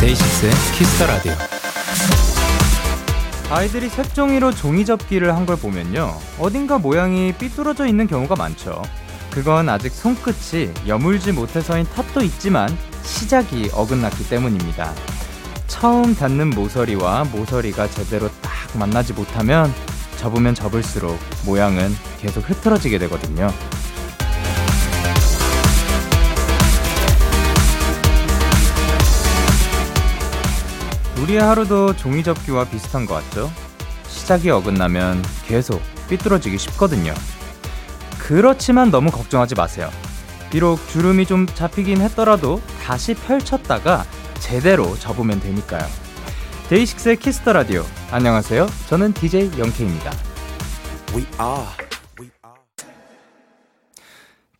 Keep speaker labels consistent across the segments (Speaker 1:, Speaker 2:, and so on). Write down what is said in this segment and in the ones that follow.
Speaker 1: 데이식스의 Kiss the Radio. 아이들이 색종이로 종이 접기를 한 걸 보면요. 어딘가 모양이 삐뚤어져 있는 경우가 많죠. 그건 아직 손끝이 여물지 못해서인 탓도 있지만 시작이 어긋났기 때문입니다. 처음 닿는 모서리와 모서리가 제대로 딱 만나지 못하면 접으면 접을수록 모양은 계속 흐트러지게 되거든요. 우리의 하루도 종이 접기와 비슷한 것 같죠? 시작이 어긋나면 계속 삐뚤어지기 쉽거든요. 그렇지만 너무 걱정하지 마세요. 비록 주름이 좀 잡히긴 했더라도 다시 펼쳤다가 제대로 접으면 되니까요. 데이식스의 Kiss the Radio. 안녕하세요. 저는 DJ 영케이입니다. We are.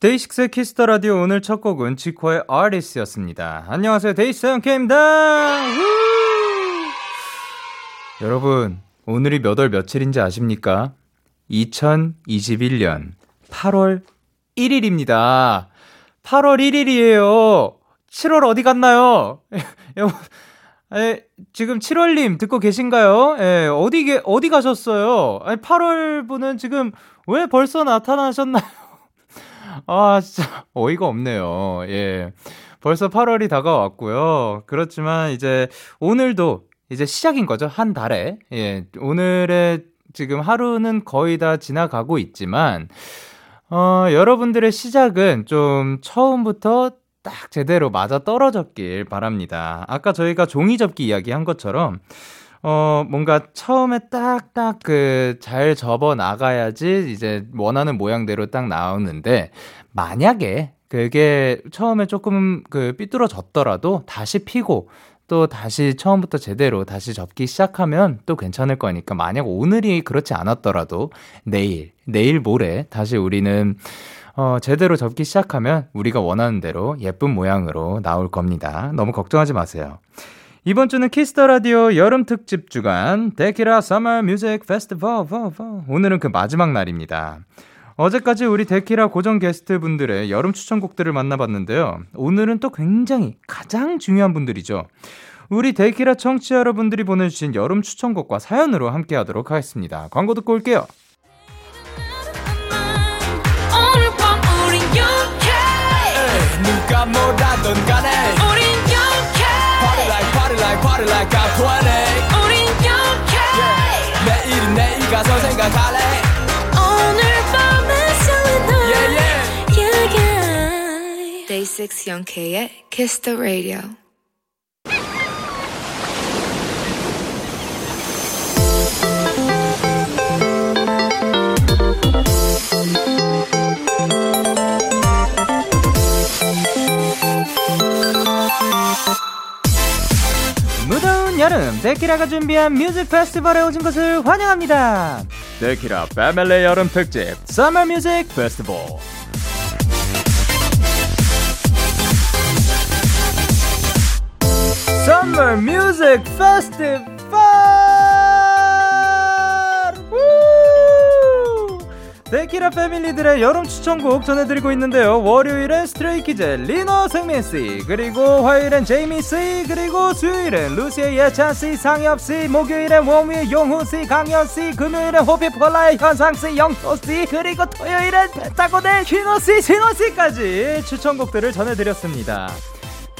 Speaker 1: 데이식스의 Kiss the Radio 오늘 첫 곡은 지코의 Artist였습니다. 안녕하세요. 데이식스 영케이입니다. 여러분, 오늘이 몇 월 며칠인지 아십니까? 2021년 8월 1일입니다. 8월 1일이에요. 7월 어디 갔나요? 여러분, 에, 지금 7월님 듣고 계신가요? 예, 어디, 어디 가셨어요? 아니, 8월 분은 지금 왜 벌써 나타나셨나요? 아, 진짜 어이가 없네요. 예. 벌써 8월이 다가왔고요. 그렇지만 이제 오늘도 이제 시작인 거죠. 한 달에. 예. 오늘의 지금 하루는 거의 다 지나가고 있지만, 어, 여러분들의 시작은 좀 처음부터 딱 제대로 맞아 떨어졌길 바랍니다. 아까 저희가 종이 접기 이야기 한 것처럼, 어, 뭔가 처음에 딱딱 그 잘 접어 나가야지 이제 원하는 모양대로 딱 나오는데, 만약에 그게 처음에 조금 그 삐뚤어졌더라도 다시 피고 또 다시 처음부터 제대로 다시 접기 시작하면 또 괜찮을 거니까 만약 오늘이 그렇지 않았더라도 내일, 내일 모레 다시 우리는 어, 제대로 접기 시작하면 우리가 원하는 대로 예쁜 모양으로 나올 겁니다. 너무 걱정하지 마세요. 이번 주는 Kiss the Radio 여름 특집 주간 데키라 Summer Music Festival 오늘은 그 마지막 날입니다. 어제까지 우리 데키라 고정 게스트 분들의 여름 추천곡들을 만나봤는데요. 오늘은 또 굉장히 가장 중요한 분들이죠. 우리 데키라 청취자 여러분들이 보내주신 여름 추천곡과 사연으로 함께 하도록 하겠습니다. 광고 듣고 올게요. 누가 뭐라던 간에 우린 영케 Party like party like party like I'm 20 우린 영케 yeah. 내일은 내일 가서 생각할래
Speaker 2: 데이식스 영케이의 Kiss the Radio.
Speaker 1: 무더운 여름 데키라가 준비한 Music Festival에 오신 것을 환영합니다. 데키라 패밀리 여름 특집 Summer Music Festival. Summer Music Festival! 데키라 패밀리들의 여름 추천곡 전해드리고 있는데요. 월요일엔 스트레이키즈 리노 승민씨, 그리고 화요일엔 제이미 씨, 그리고 수요일엔 루시의 예찬 씨, 상엽 씨, 목요일엔 원위의 용훈 씨, 강현 씨, 금요일엔 호피폴라의 현상 씨, 영소 씨, 그리고 토요일엔 펜타곤의 키노 씨, 신원 씨까지 추천곡들을 전해드렸습니다.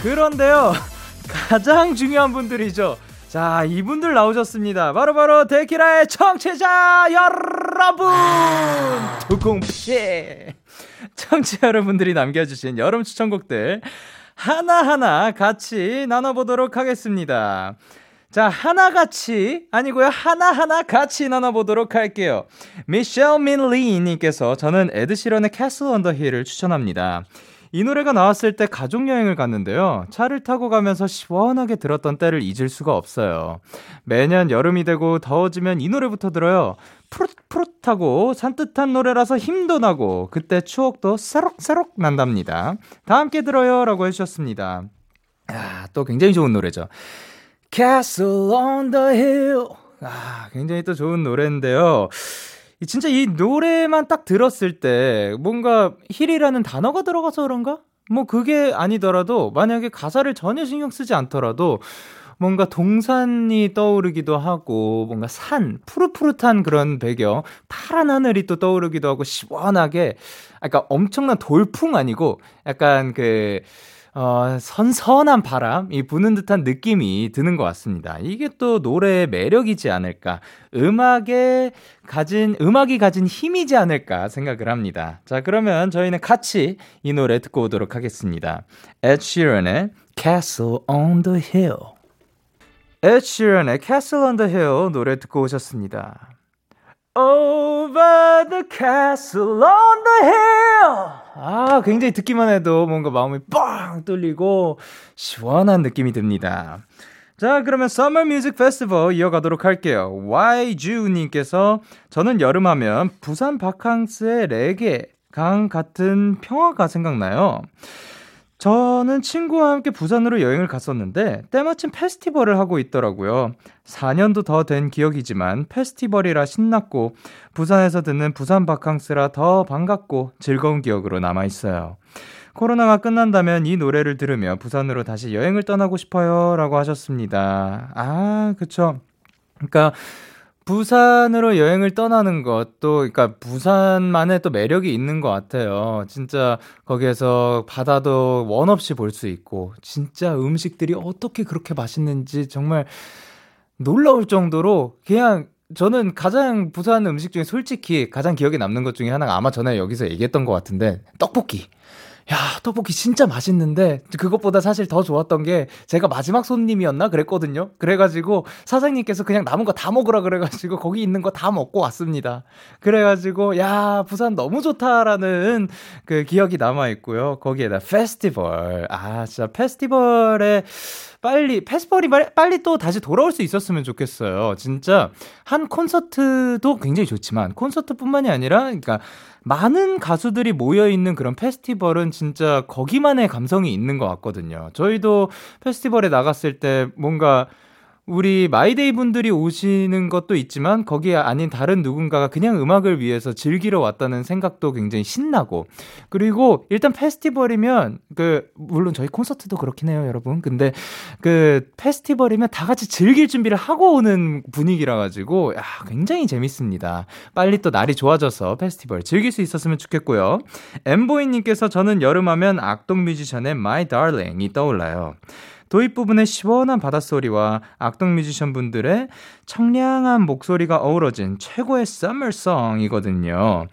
Speaker 1: 그런데요. 가장 중요한 분들이죠. 자, 이분들 나오셨습니다. 바로바로 바로 데키라의 청취자 여러분! 두공피! 청취자 여러분들이 남겨주신 여름 추천곡들 하나하나 같이 나눠보도록 하겠습니다. 자, 하나같이, 아니고요, 하나하나 같이 나눠보도록 할게요. 미셸 민리님께서 저는 에드시런의 Castle on the Hill을 추천합니다. 이 노래가 나왔을 때 가족여행을 갔는데요. 차를 타고 가면서 시원하게 들었던 때를 잊을 수가 없어요. 매년 여름이 되고 더워지면 이 노래부터 들어요. 푸릇푸릇하고 산뜻한 노래라서 힘도 나고 그때 추억도 새록새록 난답니다. 다 함께 들어요 라고 해주셨습니다. 아, 또 굉장히 좋은 노래죠. Castle on the Hill. 아, 굉장히 또 좋은 노래인데요. 진짜 이 노래만 딱 들었을 때 뭔가 Hill이라는 단어가 들어가서 그런가? 뭐 그게 아니더라도 만약에 가사를 전혀 신경 쓰지 않더라도 뭔가 동산이 떠오르기도 하고 뭔가 산 푸릇푸릇한 그런 배경 파란 하늘이 또 떠오르기도 하고 시원하게 아까 엄청난 돌풍 아니고 약간 그 어, 선선한 바람이 부는 듯한 느낌이 드는 것 같습니다. 이게 또 노래의 매력이지 않을까. 음악에 가진, 음악이 가진 힘이지 않을까 생각을 합니다. 자, 그러면 저희는 같이 이 노래 듣고 오도록 하겠습니다. Ed Sheeran의 Castle on the Hill. Ed Sheeran의 Castle on the Hill 노래 듣고 오셨습니다. Over the castle on the hill. 아, 굉장히 듣기만 해도 뭔가 마음이 뻥 뚫리고 시원한 느낌이 듭니다. 자, 그러면 Summer Music Festival 이어가도록 할게요. YJU님께서 저는 여름하면 부산 바캉스의 레게 강 같은 평화가 생각나요. 저는 친구와 함께 부산으로 여행을 갔었는데 때마침 페스티벌을 하고 있더라고요. 4년도 더 된 기억이지만 페스티벌이라 신났고 부산에서 듣는 부산 바캉스라 더 반갑고 즐거운 기억으로 남아 있어요. 코로나가 끝난다면 이 노래를 들으며 부산으로 다시 여행을 떠나고 싶어요라고 하셨습니다. 아, 그쵸. 그러니까 부산으로 여행을 떠나는 것도, 그러니까 부산만의 또 매력이 있는 것 같아요. 진짜 거기에서 바다도 원 없이 볼 수 있고, 진짜 음식들이 어떻게 그렇게 맛있는지 정말 놀라울 정도로 그냥 저는 가장 부산 음식 중에 솔직히 가장 기억에 남는 것 중에 하나가 아마 전에 여기서 얘기했던 것 같은데, 떡볶이. 야, 떡볶이 진짜 맛있는데, 그것보다 사실 더 좋았던 게, 제가 마지막 손님이었나? 그랬거든요? 그래가지고, 사장님께서 그냥 남은 거 다 먹으라 그래가지고, 거기 있는 거 다 먹고 왔습니다. 그래가지고, 야, 부산 너무 좋다라는 그 기억이 남아 있고요. 거기에다 페스티벌. 아, 진짜 페스티벌에, 빨리 페스티벌이 빨리 또 다시 돌아올 수 있었으면 좋겠어요. 진짜 한 콘서트도 굉장히 좋지만 콘서트뿐만이 아니라 그러니까 많은 가수들이 모여 있는 그런 페스티벌은 진짜 거기만의 감성이 있는 것 같거든요. 저희도 페스티벌에 나갔을 때 뭔가 우리 마이데이 분들이 오시는 것도 있지만 거기에 아닌 다른 누군가가 그냥 음악을 위해서 즐기러 왔다는 생각도 굉장히 신나고. 그리고 일단 페스티벌이면 그 물론 저희 콘서트도 그렇긴 해요 여러분. 근데 그 페스티벌이면 다 같이 즐길 준비를 하고 오는 분위기라 가지고 야 굉장히 재밌습니다. 빨리 또 날이 좋아져서 페스티벌 즐길 수 있었으면 좋겠고요. 엠보이님께서 저는 여름하면 악동 뮤지션의 My Darling이 떠올라요 도입 부분의 시원한 바닷소리와 악동 뮤지션 분들의 청량한 목소리가 어우러진 최고의 썸머송이거든요.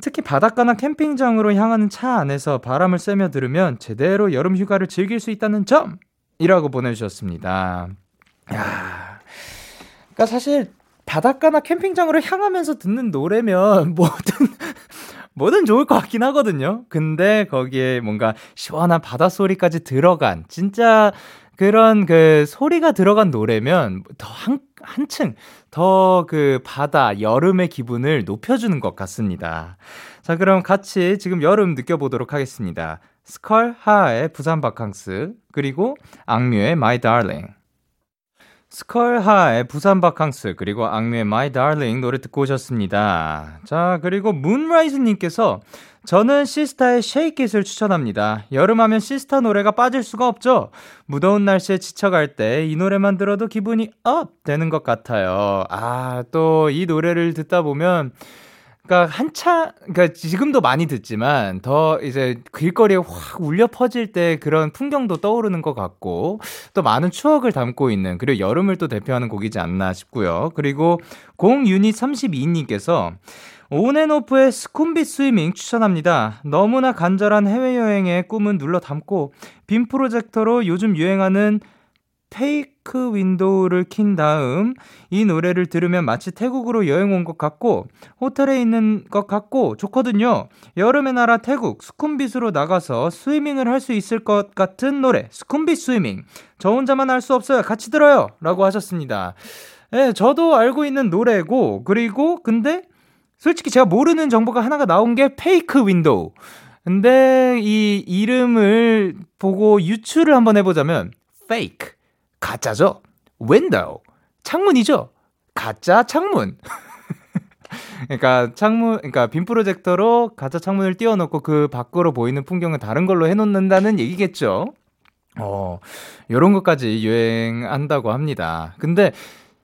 Speaker 1: 특히 바닷가나 캠핑장으로 향하는 차 안에서 바람을 쐬며 들으면 제대로 여름 휴가를 즐길 수 있다는 점 이라고 보내주셨습니다. 야, 그러니까 사실 바닷가나 캠핑장으로 향하면서 듣는 노래면 뭐든 뭐든 좋을 것 같긴 하거든요. 근데 거기에 뭔가 시원한 바닷소리까지 들어간 진짜 그런 그 소리가 들어간 노래면 더 한, 한층 더 그 바다, 여름의 기분을 높여주는 것 같습니다. 자, 그럼 같이 지금 여름 느껴보도록 하겠습니다. 스컬 하의 부산 바캉스, 그리고 악뮤의 My Darling. 스컬하의 부산 바캉스 그리고 악뮤의 My Darling 노래 듣고 오셨습니다. 자 그리고 문라이즈님께서 저는 시스타의 It을 추천합니다. 여름하면 시스타 노래가 빠질 수가 없죠. 무더운 날씨에 지쳐갈 때 이 노래만 들어도 기분이 up 되는 것 같아요. 아 또 이 노래를 듣다 보면 그러니까 한차 그러니까 지금도 많이 듣지만 더 이제 길거리에 확 울려 퍼질 때 그런 풍경도 떠오르는 것 같고 또 많은 추억을 담고 있는 그리고 여름을 또 대표하는 곡이지 않나 싶고요. 그리고 0유닛 32님께서 온앤오프의 스쿰빗 swimming 추천합니다. 너무나 간절한 해외여행의 꿈은 눌러 담고 빔 프로젝터로 요즘 유행하는 fake fake window를 킨 다음 이 노래를 들으면 마치 태국으로 여행 온 것 같고 호텔에 있는 것 같고 좋거든요. 여름의 나라 태국 스쿰빗으로 나가서 swimming을 할 수 있을 것 같은 노래 스쿰빗 swimming. 저 혼자만 할 수 없어요. 같이 들어요. 라고 하셨습니다. 예, 저도 알고 있는 노래고 그리고 근데 솔직히 제가 모르는 정보가 하나가 나온 게 fake window. 근데 이 이름을 보고 유추를 한번 해보자면 fake 가짜죠. window 창문이죠. 가짜 창문. 그러니까 창문, 그러니까 빔 프로젝터로 가짜 창문을 띄워놓고 그 밖으로 보이는 풍경을 다른 걸로 해놓는다는 얘기겠죠. 어, 요런 것까지 유행한다고 합니다. 근데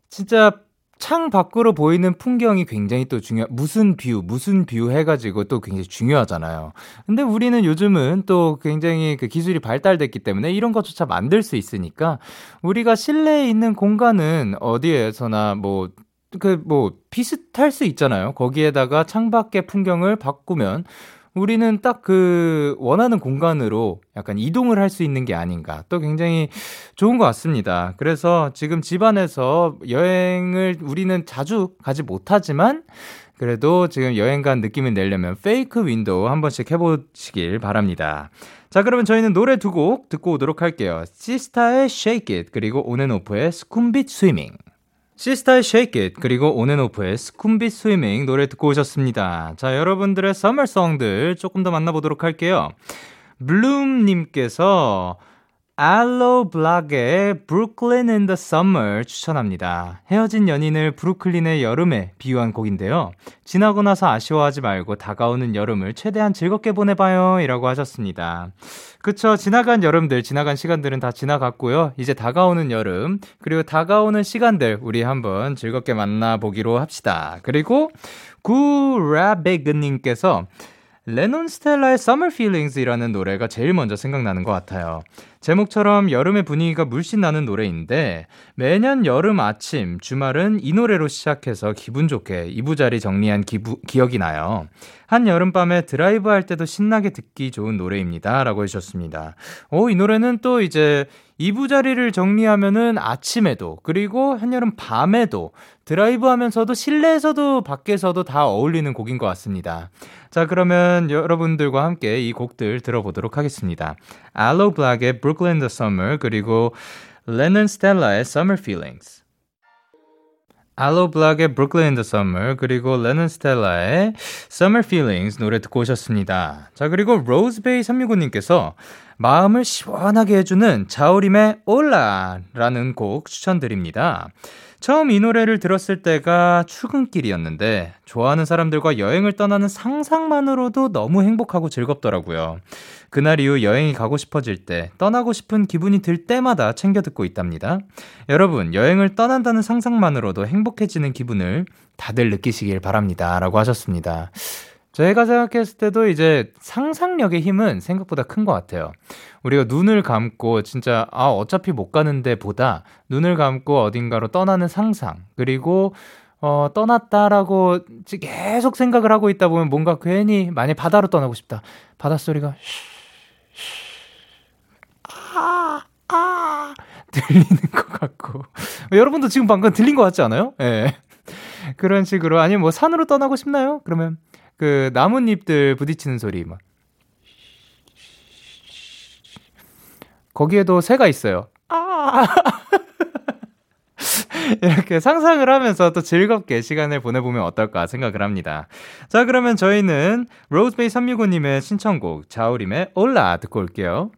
Speaker 1: 진짜 창 밖으로 보이는 풍경이 굉장히 또 중요, 무슨 view, 무슨 view 해가지고 또 굉장히 중요하잖아요. 근데 우리는 요즘은 또 굉장히 그 기술이 발달됐기 때문에 이런 것조차 만들 수 있으니까 우리가 실내에 있는 공간은 어디에서나 뭐, 그, 뭐, 비슷할 수 있잖아요. 거기에다가 창밖의 풍경을 바꾸면 우리는 딱 그 원하는 공간으로 약간 이동을 할 수 있는 게 아닌가. 또 굉장히 좋은 것 같습니다. 그래서 지금 집안에서 여행을 우리는 자주 가지 못하지만 그래도 지금 여행 간 느낌을 내려면 fake window 한 번씩 해보시길 바랍니다. 자, 그러면 저희는 노래 두 곡 듣고 오도록 할게요. 시스타의 Shake It 그리고 온앤오프의 스쿰빗 swimming. 시스타의 Shake It 그리고 온앤오프의 스쿰빗 swimming 노래 듣고 오셨습니다. 자 여러분들의 summer song들 조금 더 만나보도록 할게요. 블룸님께서 알로 블락의 Brooklyn 추천합니다. 헤어진 연인을 브루클린의 여름에 비유한 곡인데요. 지나고 나서 아쉬워하지 말고 다가오는 여름을 최대한 즐겁게 보내봐요. 이라고 하셨습니다. 그쵸. 지나간 여름들, 지나간 시간들은 다 지나갔고요. 이제 다가오는 여름, 그리고 다가오는 시간들 우리 한번 즐겁게 만나보기로 합시다. 그리고 구라베그님께서 레논 스텔라의 Summer Feelings이라는 노래가 제일 먼저 생각나는 것 같아요. 제목처럼 여름의 분위기가 물씬 나는 노래인데 매년 여름 아침, 주말은 이 노래로 시작해서 기분 좋게 이부자리 정리한 기부, 기억이 나요. 한 여름밤에 드라이브 할 때도 신나게 듣기 좋은 노래입니다. 라고 해주셨습니다. 오, 이 노래는 또 이제 이부자리를 정리하면은 아침에도 그리고 한여름 밤에도 드라이브 하면서도 실내에서도 밖에서도 다 어울리는 곡인 것 같습니다. 자, 그러면 여러분들과 함께 이 곡들 들어보도록 하겠습니다. 알로 블락의 Brooklyn the Summer 그리고 레넌 스텔라의 Summer Feelings. 알로 블락의 Brooklyn the Summer 그리고 레넌 스텔라의 Summer Feelings 노래 듣고 오셨습니다. 자 그리고 로즈베이 365님께서 마음을 시원하게 해주는 자우림의 올라라는 곡 추천드립니다. 처음 이 노래를 들었을 때가 출근길이었는데 좋아하는 사람들과 여행을 떠나는 상상만으로도 너무 행복하고 즐겁더라고요. 그날 이후 여행이 가고 싶어질 때, 떠나고 싶은 기분이 들 때마다 챙겨 듣고 있답니다. 여러분, 여행을 떠난다는 상상만으로도 행복해지는 기분을 다들 느끼시길 바랍니다. 라고 하셨습니다. 저희가 생각했을 때도 이제 상상력의 힘은 생각보다 큰 것 같아요. 우리가 눈을 감고 진짜, 아, 어차피 못 가는데 보다 눈을 감고 어딘가로 떠나는 상상, 그리고 어, 떠났다라고 계속 생각을 하고 있다 보면 뭔가 괜히 만약 바다로 떠나고 싶다. 바닷소리가 아, 아, 들리는 것 같고. 여러분도 지금 방금 들린 것 같지 않아요? 예. 네. 그런 식으로. 아니면 뭐 산으로 떠나고 싶나요? 그러면 그 나뭇잎들 부딪히는 소리 막. 거기에도 새가 있어요. 아! 이렇게 상상을 하면서 또 즐겁게 시간을 보내보면 어떨까 생각을 합니다. 자, 그러면 저희는 로즈베이 365님의 신청곡 자우림의 올라 듣고 올게요.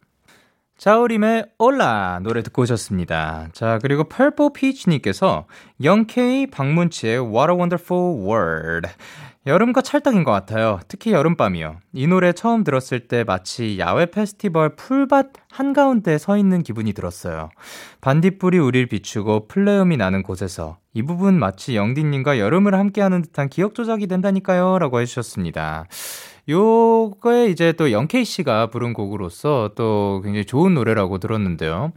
Speaker 1: 자우림의 올라 노래 듣고 오셨습니다. 자, 그리고 펄포 피치님께서 영케이 박문치의 What a Wonderful World 여름과 찰떡인 것 같아요. 특히 여름밤이요. 이 노래 처음 들었을 때 마치 야외 페스티벌 풀밭 한가운데 서 있는 기분이 들었어요. 반딧불이 우릴 비추고 플레음이 나는 곳에서 이 부분 마치 영디님과 여름을 함께하는 듯한 기억 조작이 된다니까요. 라고 해주셨습니다. 요거에 이제 또 영케이 씨가 부른 곡으로서 또 굉장히 좋은 노래라고 들었는데요.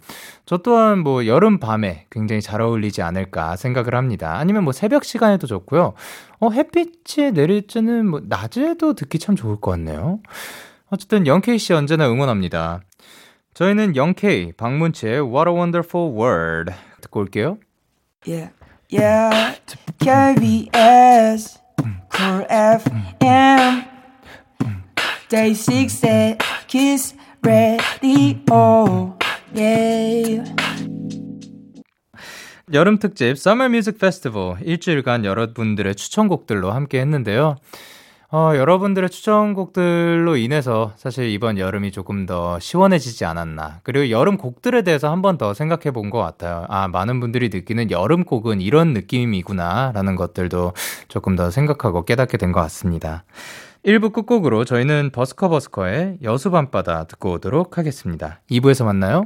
Speaker 1: 저 또한 뭐 여름 밤에 굉장히 잘 어울리지 않을까 생각을 합니다. 아니면 뭐 새벽 시간에도 좋고요. 어, 햇빛이 내릴 때는 뭐 낮에도 듣기 참 좋을 것 같네요. 어쨌든 영케이 씨 언제나 응원합니다. 저희는 영케이, 박문치의 What a Wonderful World 듣고 올게요.
Speaker 3: Yeah, yeah. KBS, Cool FM, Day 6의 Kiss Radio. Yeah.
Speaker 1: 여름 특집 Summer Music Festival 일주일간 여러분들의 추천곡들로 함께 했는데요. 어, 여러분들의 추천곡들로 인해서 사실 이번 여름이 조금 더 시원해지지 않았나. 그리고 여름 곡들에 대해서 한 번 더 생각해 본 것 같아요. 아, 많은 분들이 느끼는 여름 곡은 이런 느낌이구나. 라는 것들도 조금 더 생각하고 깨닫게 된 것 같습니다. 1부 끝곡으로 저희는 버스커버스커의 여수밤바다 듣고 오도록 하겠습니다. 2부에서 만나요.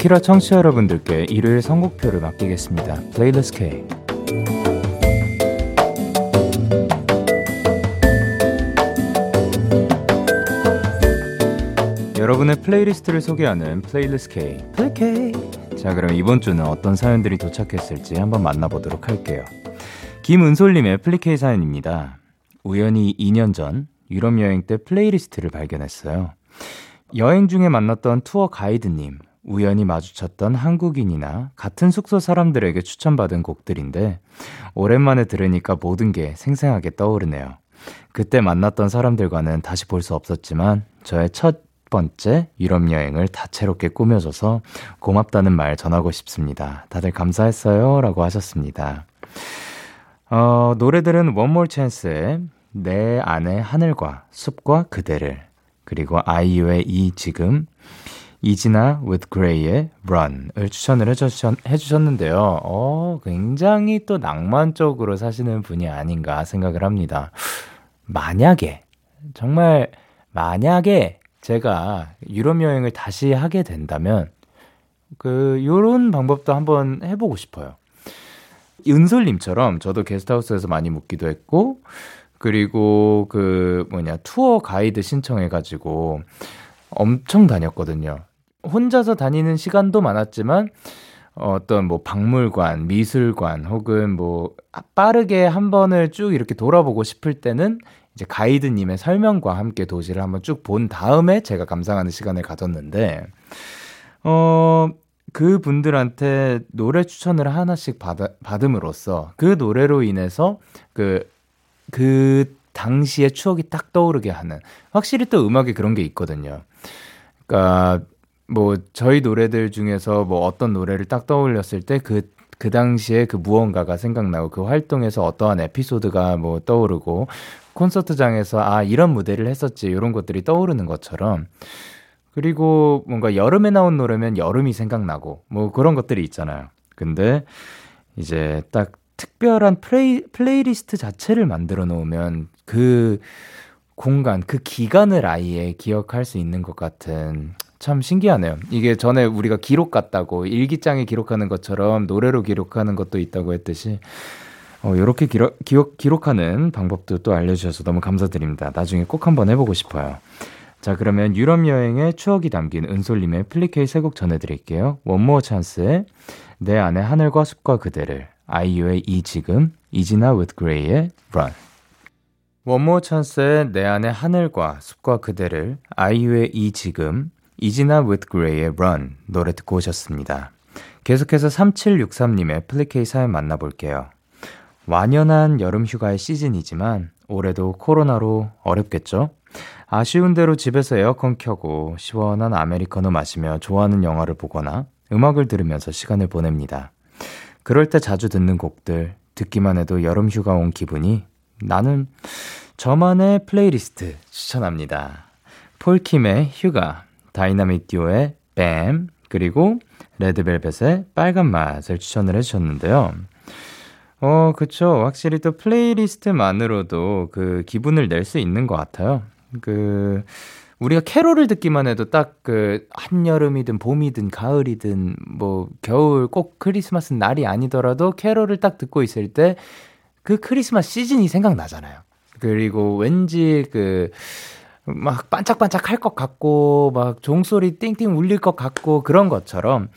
Speaker 1: 키라 청취자 여러분들께 일요일 선곡표를 맡기겠습니다. playlist K. 여러분의 playlist를 소개하는 playlist K. play K. 자, 그럼 이번 주는 어떤 사연들이 도착했을지 한번 만나보도록 할게요. 김은솔님의 플리 K 사연입니다. 우연히 2년 전 유럽 여행 때 playlist를 발견했어요. 여행 중에 만났던 투어 가이드님, 우연히 마주쳤던 한국인이나 같은 숙소 사람들에게 추천받은 곡들인데 오랜만에 들으니까 모든 게 생생하게 떠오르네요. 그때 만났던 사람들과는 다시 볼 수 없었지만 저의 첫 번째 유럽 여행을 다채롭게 꾸며줘서 고맙다는 말 전하고 싶습니다. 다들 감사했어요. 라고 하셨습니다. 어, 노래들은 One More Chance의 내 안의 하늘과 숲과 그대를 그리고 아이유의 이 지금 이지나 with Gray의 Run을 추천을 해주셨, 해주셨 는데요. 어, 굉장히 또 낭만적으로 사시는 분이 아닌가 생각을 합니다. 만약에, 정말 만약에 제가 유럽 여행을 다시 하게 된다면, 그, 요런 방법도 한번 해보고 싶어요. 은솔님처럼 저도 게스트하우스에서 많이 묵기도 했고, 그리고 그 뭐냐, 투어 가이드 신청해가지고 엄청 다녔거든요. 혼자서 다니는 시간도 많았지만 어떤 뭐 박물관, 미술관 혹은 뭐 빠르게 한 번을 쭉 이렇게 돌아보고 싶을 때는 이제 가이드님의 설명과 함께 도시를 한번 쭉 본 다음에 제가 감상하는 시간을 가졌는데 어, 그 분들한테 노래 추천을 하나씩 받, 받음으로써 그 노래로 인해서 그, 그 당시의 추억이 딱 떠오르게 하는 확실히 또 음악에 그런 게 있거든요. 그러니까 뭐 저희 노래들 중에서 뭐 어떤 노래를 딱 떠올렸을 때그 그 당시에 그 무언가가 생각나고 그 활동에서 어떠한 에피소드가 뭐 떠오르고 콘서트장에서 아 이런 무대를 했었지 이런 것들이 떠오르는 것처럼 그리고 뭔가 여름에 나온 노래면 여름이 생각나고 뭐 그런 것들이 있잖아요. 근데 이제 딱 특별한 play, playlist 자체를 만들어 놓으면 그 공간, 그 기간을 아예 기억할 수 있는 것 같은 참 신기하네요. 이게 전에 우리가 기록 같다고 일기장에 기록하는 것처럼 노래로 기록하는 것도 있다고 했듯이 어, 이렇게 기록, 기록, 기록하는 방법도 또 알려주셔서 너무 감사드립니다. 나중에 꼭 한번 해보고 싶어요. 자, 그러면 유럽 여행의 추억이 담긴 은솔님의 플리케이 세 곡 전해드릴게요. 원모어 찬스의 내 안의 하늘과 숲과 그대를, 아이유의 이 지금, 이지나 with gray의 run. 원모 찬스의 내 안의 하늘과 숲과 그대를 아이유의 이 지금 이지나 with gray의 run 노래 듣고 오셨습니다. 계속해서 3763님의 플리케이 사연 만나볼게요. 완연한 여름 휴가의 시즌이지만 올해도 코로나로 어렵겠죠? 아쉬운 대로 집에서 에어컨 켜고 시원한 아메리카노 마시며 좋아하는 영화를 보거나 음악을 들으면서 시간을 보냅니다. 그럴 때 자주 듣는 곡들, 듣기만 해도 여름 휴가 온 기분이 나는 저만의 플레이리스트 추천합니다. 폴킴의 휴가, 다이나믹 듀오의 뱀, 그리고 레드벨벳의 빨간 맛을 추천을 해주셨는데요. 어, 그쵸. 확실히 또 playlist만으로도 그 기분을 낼 수 있는 것 같아요. 그, 우리가 캐롤을 듣기만 해도 딱 그 한여름이든 봄이든 가을이든 뭐 겨울 꼭 크리스마스 날이 아니더라도 캐롤을 딱 듣고 있을 때 그 크리스마스 시즌이 생각나잖아요. 그리고 왠지 그 막 반짝반짝 할 것 같고 막 종소리 띵띵 울릴 것 같고 그런 것처럼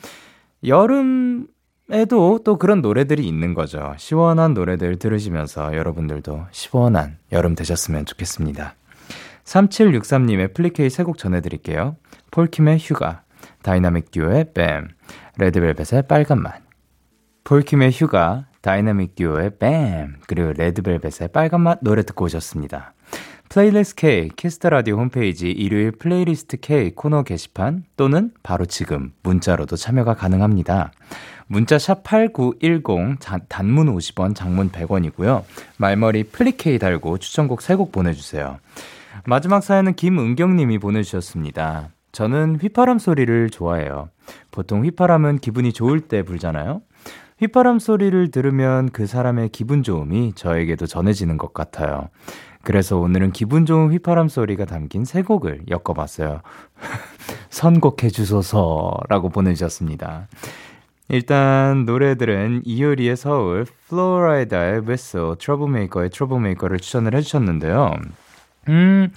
Speaker 1: 여름에도 또 그런 노래들이 있는 거죠. 시원한 노래들 들으시면서 여러분들도 시원한 여름 되셨으면 좋겠습니다. 3763님의 플리케이 세 곡 전해드릴게요. 폴킴의 휴가, 다이나믹 듀오의 뱀, 레드벨벳의 빨간맛. 폴킴의 휴가, 다이나믹 듀오의 뱀, 그리고 레드벨벳의 빨간맛 노래 듣고 오셨습니다. playlist K Kiss the Radio 홈페이지 일요일 playlist K 코너 게시판 또는 바로 지금 문자로도 참여가 가능합니다. 문자 샵 8910 단문 50원, 장문 100원이고요. 말머리 플리케이 달고 추천곡 3곡 보내 주세요. 마지막 사연은 김은경 님이 보내 주셨습니다. 저는 휘파람 소리를 좋아해요. 보통 휘파람은 기분이 좋을 때 불잖아요. 휘파람 소리를 들으면 그 사람의 기분 좋음이 저에게도 전해지는 것 같아요. 그래서 오늘은 기분 좋은 휘파람 소리가 담긴 세 곡을 엮어봤어요. 선곡해 주소서라고 보내주셨습니다. 일단 노래들은 이효리의 서울, 플로라이다의 Whistle, 트러블메이커의 Trouble Maker를 추천을 해주셨는데요. 음,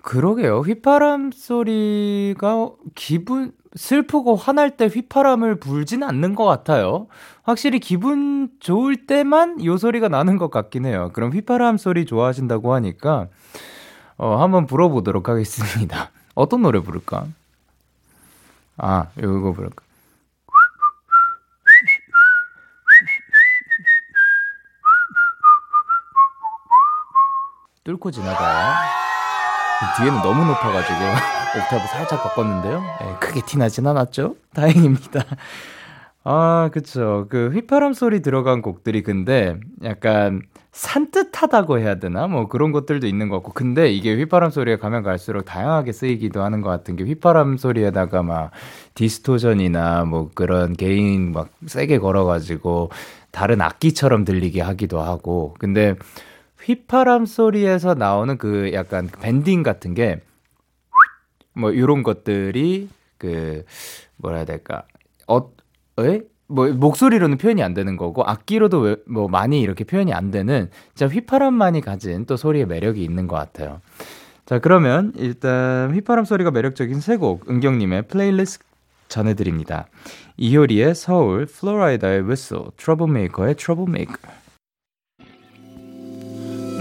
Speaker 1: 그러게요. 휘파람 소리가 기분, 슬프고 화날 때 휘파람을 불진 않는 것 같아요. 확실히 기분 좋을 때만 요 소리가 나는 것 같긴 해요. 그럼 휘파람 소리 좋아하신다고 하니까, 어, 한번 불어보도록 하겠습니다. 어떤 노래 부를까? 아, 이거 부를까? 뚫고 지나가요. 뒤에는 너무 높아가지고 옥타브 살짝 바꿨는데요. 네, 크게 티나진 않았죠? 다행입니다. 아, 그쵸. 그 휘파람 소리 들어간 곡들이 근데 약간 산뜻하다고 해야 되나? 뭐 그런 것들도 있는 것 같고. 근데 이게 휘파람 소리가 가면 갈수록 다양하게 쓰이기도 하는 것 같은 게 휘파람 소리에다가 막 디스토전이나 뭐 그런 개인 막 세게 걸어가지고 다른 악기처럼 들리게 하기도 하고. 근데 휘파람 소리에서 나오는 그 약간 밴딩 같은 게뭐 요런 것들이 그 뭐라 해야 될까? 어, 에? 뭐 목소리로는 표현이 안 되는 거고 악기로도 뭐 많이 이렇게 표현이 안 되는 진짜 휘파람만이 가진 또 소리의 매력이 있는 것 같아요. 자 그러면 일단 휘파람 소리가 매력적인 세곡 은경님의 플레이리스트 전해드립니다. 이효리의 서울, 플로라이다의 Whistle 트러블메이커의 Trouble Maker.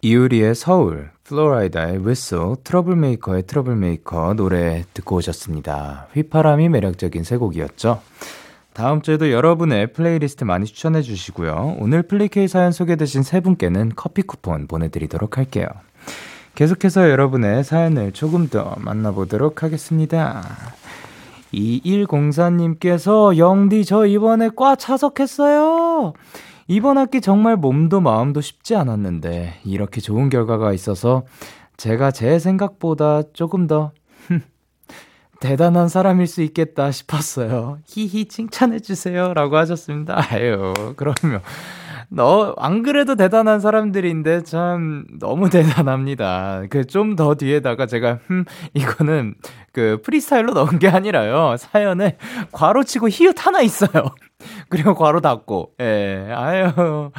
Speaker 1: 이효리의 서울, 플로라이다의 Whistle, 트러블메이커의 Trouble Maker 노래 듣고 오셨습니다. 휘파람이 매력적인 세 곡이었죠. 다음 주에도 여러분의 플레이리스트 많이 추천해 주시고요. 오늘 플리케이 사연 소개되신 세 분께는 커피 쿠폰 보내드리도록 할게요. 계속해서 여러분의 사연을 조금 더 만나보도록 하겠습니다. 2104님께서 영디 저 이번에 과 차석했어요. 이번 학기 정말 몸도 마음도 쉽지 않았는데 이렇게 좋은 결과가 있어서 제가 제 생각보다 조금 더 대단한 사람일 수 있겠다 싶었어요. 히히 칭찬해 주세요. 라고 하셨습니다. 아유, 그러면 너, 안 그래도 대단한 사람들인데 참 너무 대단합니다. 그 좀 더 뒤에다가 제가, 흠, 이거는 그 프리스타일로 넣은 게 아니라요. 사연에 괄호 치고 히읗 하나 있어요. 그리고 괄호 닫고, 예, 아유.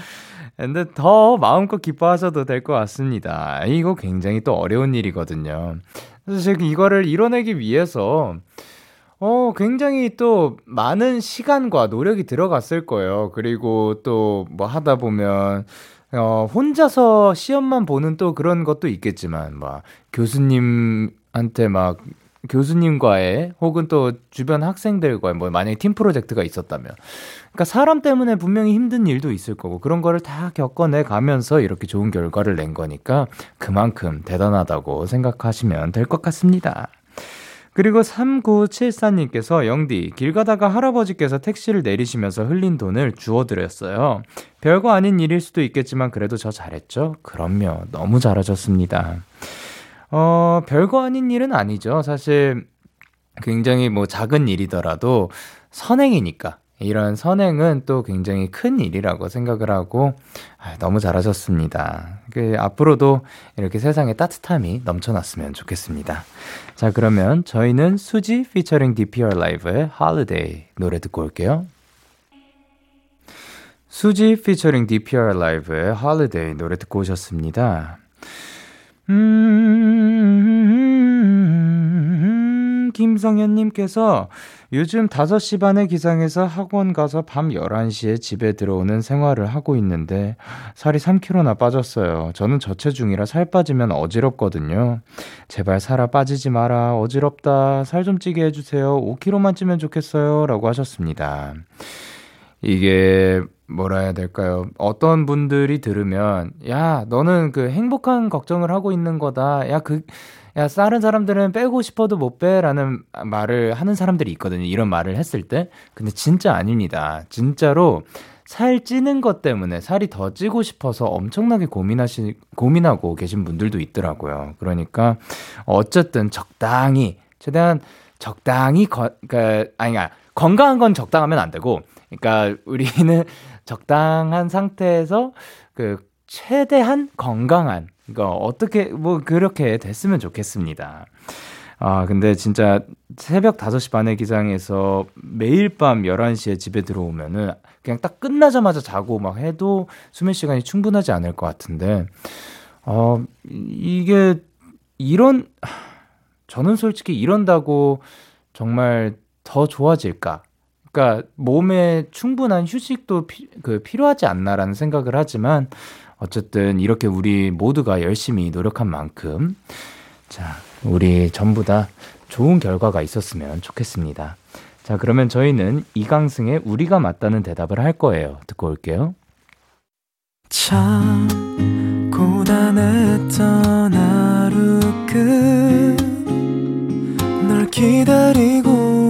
Speaker 1: 근데 더 마음껏 기뻐하셔도 될 것 같습니다. 이거 굉장히 또 어려운 일이거든요. 그래서 제가 이거를 이뤄내기 위해서 어, 굉장히 또 많은 시간과 노력이 들어갔을 거예요. 그리고 또 뭐 하다 보면 어, 혼자서 시험만 보는 또 그런 것도 있겠지만, 막, 교수님한테 막, 교수님과의 혹은 또 주변 학생들과의 뭐 만약에 팀 프로젝트가 있었다면 그러니까 사람 때문에 분명히 힘든 일도 있을 거고 그런 거를 다 겪어내 가면서 이렇게 좋은 결과를 낸 거니까 그만큼 대단하다고 생각하시면 될 것 같습니다. 그리고 3974님께서 영디, 길 가다가 할아버지께서 택시를 내리시면서 흘린 돈을 주워드렸어요. 별거 아닌 일일 수도 있겠지만 그래도 저 잘했죠? 그럼요. 너무 잘하셨습니다. 어, 별거 아닌 일은 아니죠. 사실 굉장히 뭐 작은 일이더라도 선행이니까. 이런 선행은 또 굉장히 큰 일이라고 생각을 하고 아, 너무 잘하셨습니다. 그 앞으로도 이렇게 세상에 따뜻함이 넘쳐났으면 좋겠습니다. 자 그러면 저희는 수지 피처링 DPR 라이브의 Holiday 노래 듣고 올게요. 수지 피처링 DPR 라이브의 Holiday 노래 듣고 오셨습니다. 음, 김성현님께서 요즘 5시 반에 기상해서 학원 가서 밤 11시에 집에 들어오는 생활을 하고 있는데 살이 3kg나 빠졌어요. 저는 저체중이라 살 빠지면 어지럽거든요. 제발 살아 빠지지 마라. 어지럽다. 살 좀 찌게 해주세요. 5kg만 찌면 좋겠어요. 라고 하셨습니다. 이게 뭐라 해야 될까요? 어떤 분들이 들으면, 야, 너는 그 행복한 걱정을 하고 있는 거다. 야, 그, 야, 다른 사람들은 빼고 싶어도 못 빼. 라는 말을 하는 사람들이 있거든요. 이런 말을 했을 때. 근데 진짜 아닙니다. 진짜로 살 찌는 것 때문에 살이 더 찌고 싶어서 엄청나게 고민하시, 고민하고 계신 분들도 있더라고요. 그러니까 어쨌든 적당히, 최대한 적당히, 거, 그니까, 아니, 아, 건강한 건 적당하면 안 되고, 그러니까 우리는 적당한 상태에서 그 최대한 건강한 그러니까 어떻게 뭐 그렇게 됐으면 좋겠습니다. 아, 근데 진짜 새벽 5시 반에 기상해서 매일 밤 11시에 집에 들어오면은 그냥 딱 끝나자마자 자고 막 해도 수면 시간이 충분하지 않을 것 같은데, 어, 이게 이런, 저는 솔직히 이런다고 정말 더 좋아질까? 그러니까 몸에 충분한 휴식도 피, 그 필요하지 않나라는 생각을 하지만 어쨌든 이렇게 우리 모두가 열심히 노력한 만큼 자, 우리 전부 다 좋은 결과가 있었으면 좋겠습니다. 자, 그러면 저희는 이강승의 우리가 맞다는 대답을 할 거예요. 듣고 올게요. 참 고단했던 하루 끝널 기다리고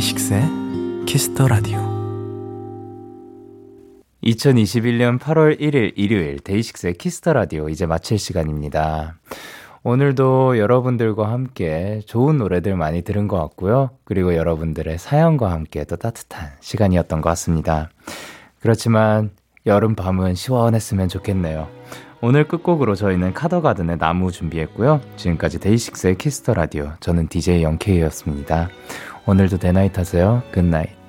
Speaker 1: 데이식스의 Kiss the Radio 2021년 8월 1일 일요일 데이식스의 Kiss the Radio 이제 마칠 시간입니다. 오늘도 여러분들과 함께 좋은 노래들 많이 들은 것 같고요. 그리고 여러분들의 사연과 함께 또 따뜻한 시간이었던 것 같습니다. 그렇지만 여름 밤은 시원했으면 좋겠네요. 오늘 끝곡으로 저희는 카더가든의 나무 준비했고요. 지금까지 데이식스의 Kiss the Radio 저는 DJ 영케이였습니다. 오늘도 day night 하세요. Good night.